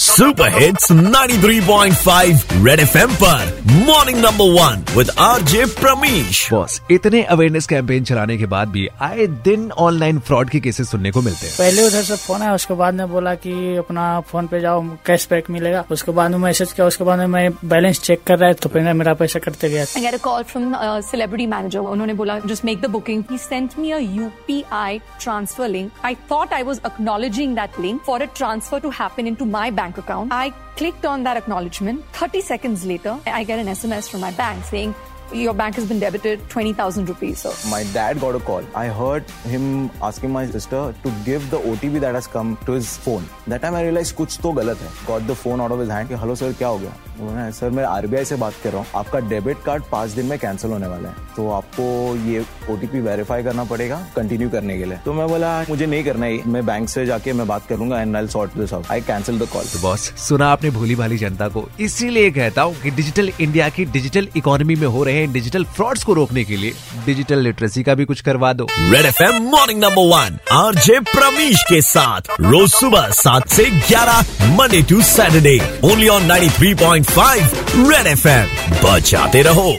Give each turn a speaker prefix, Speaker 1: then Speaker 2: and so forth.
Speaker 1: Super hits 93.5 red FM पर morning number one with RJ Pramish
Speaker 2: boss इतने awareness campaign चलाने के बाद भी आए दिन ऑनलाइन फ्रॉड के केसेस सुनने को मिलते हैं।
Speaker 3: पहले उधर से फ़ोन आया उसके बाद में बोला कि अपना फ़ोन पे जाओ कैश बैक मिलेगा। उसके बाद में मैसेज किया उसके बाद में मैं बैलेंस चेक कर रहा है तो फिर मेरा पैसा कटते गया।
Speaker 4: I get a call from a celebrity उन्होंने बोला just make the booking. He sent me a UPI transfer link. I thought I was acknowledging that link for a transfer to happen into my bank account. I clicked on that acknowledgement. 30 seconds later, I get an SMS from my bank saying your bank has been debited 20,000 rupees. So
Speaker 5: My dad got a call. I heard him asking my sister to give the OTP that has come to his phone. That time I realized कुछ तो गलत है. Got the phone out of his hand. Hello sir क्या हो गया बोला sir मैं RBI से बात कर रहा हूँ आपका डेबिट कार्ड पाँच दिन में कैंसिल होने वाला है तो आपको ये ओटीपी वेरीफाई करना पड़ेगा कंटिन्यू करने के लिए तो मैं बोला मुझे नहीं करना है मैं बैंक से जाके मैं बात करूँगा and I sort this out I cancel the call
Speaker 2: तो बॉस सुना आपने भोली भाली जनता को इसीलिए कहता हूँ कि डिजिटल इंडिया की डिजिटल इकोनॉमी में हो रहे हैं डिजिटल फ्रॉड्स को रोकने के लिए। डिजिटल लिटरेसी का भी कुछ करवा दो।
Speaker 1: Red F M morning number one R J Pramish के साथ। रोज सुबह सात से ग्यारह Monday to Saturday only on 93.5 red F M बचाते रहो।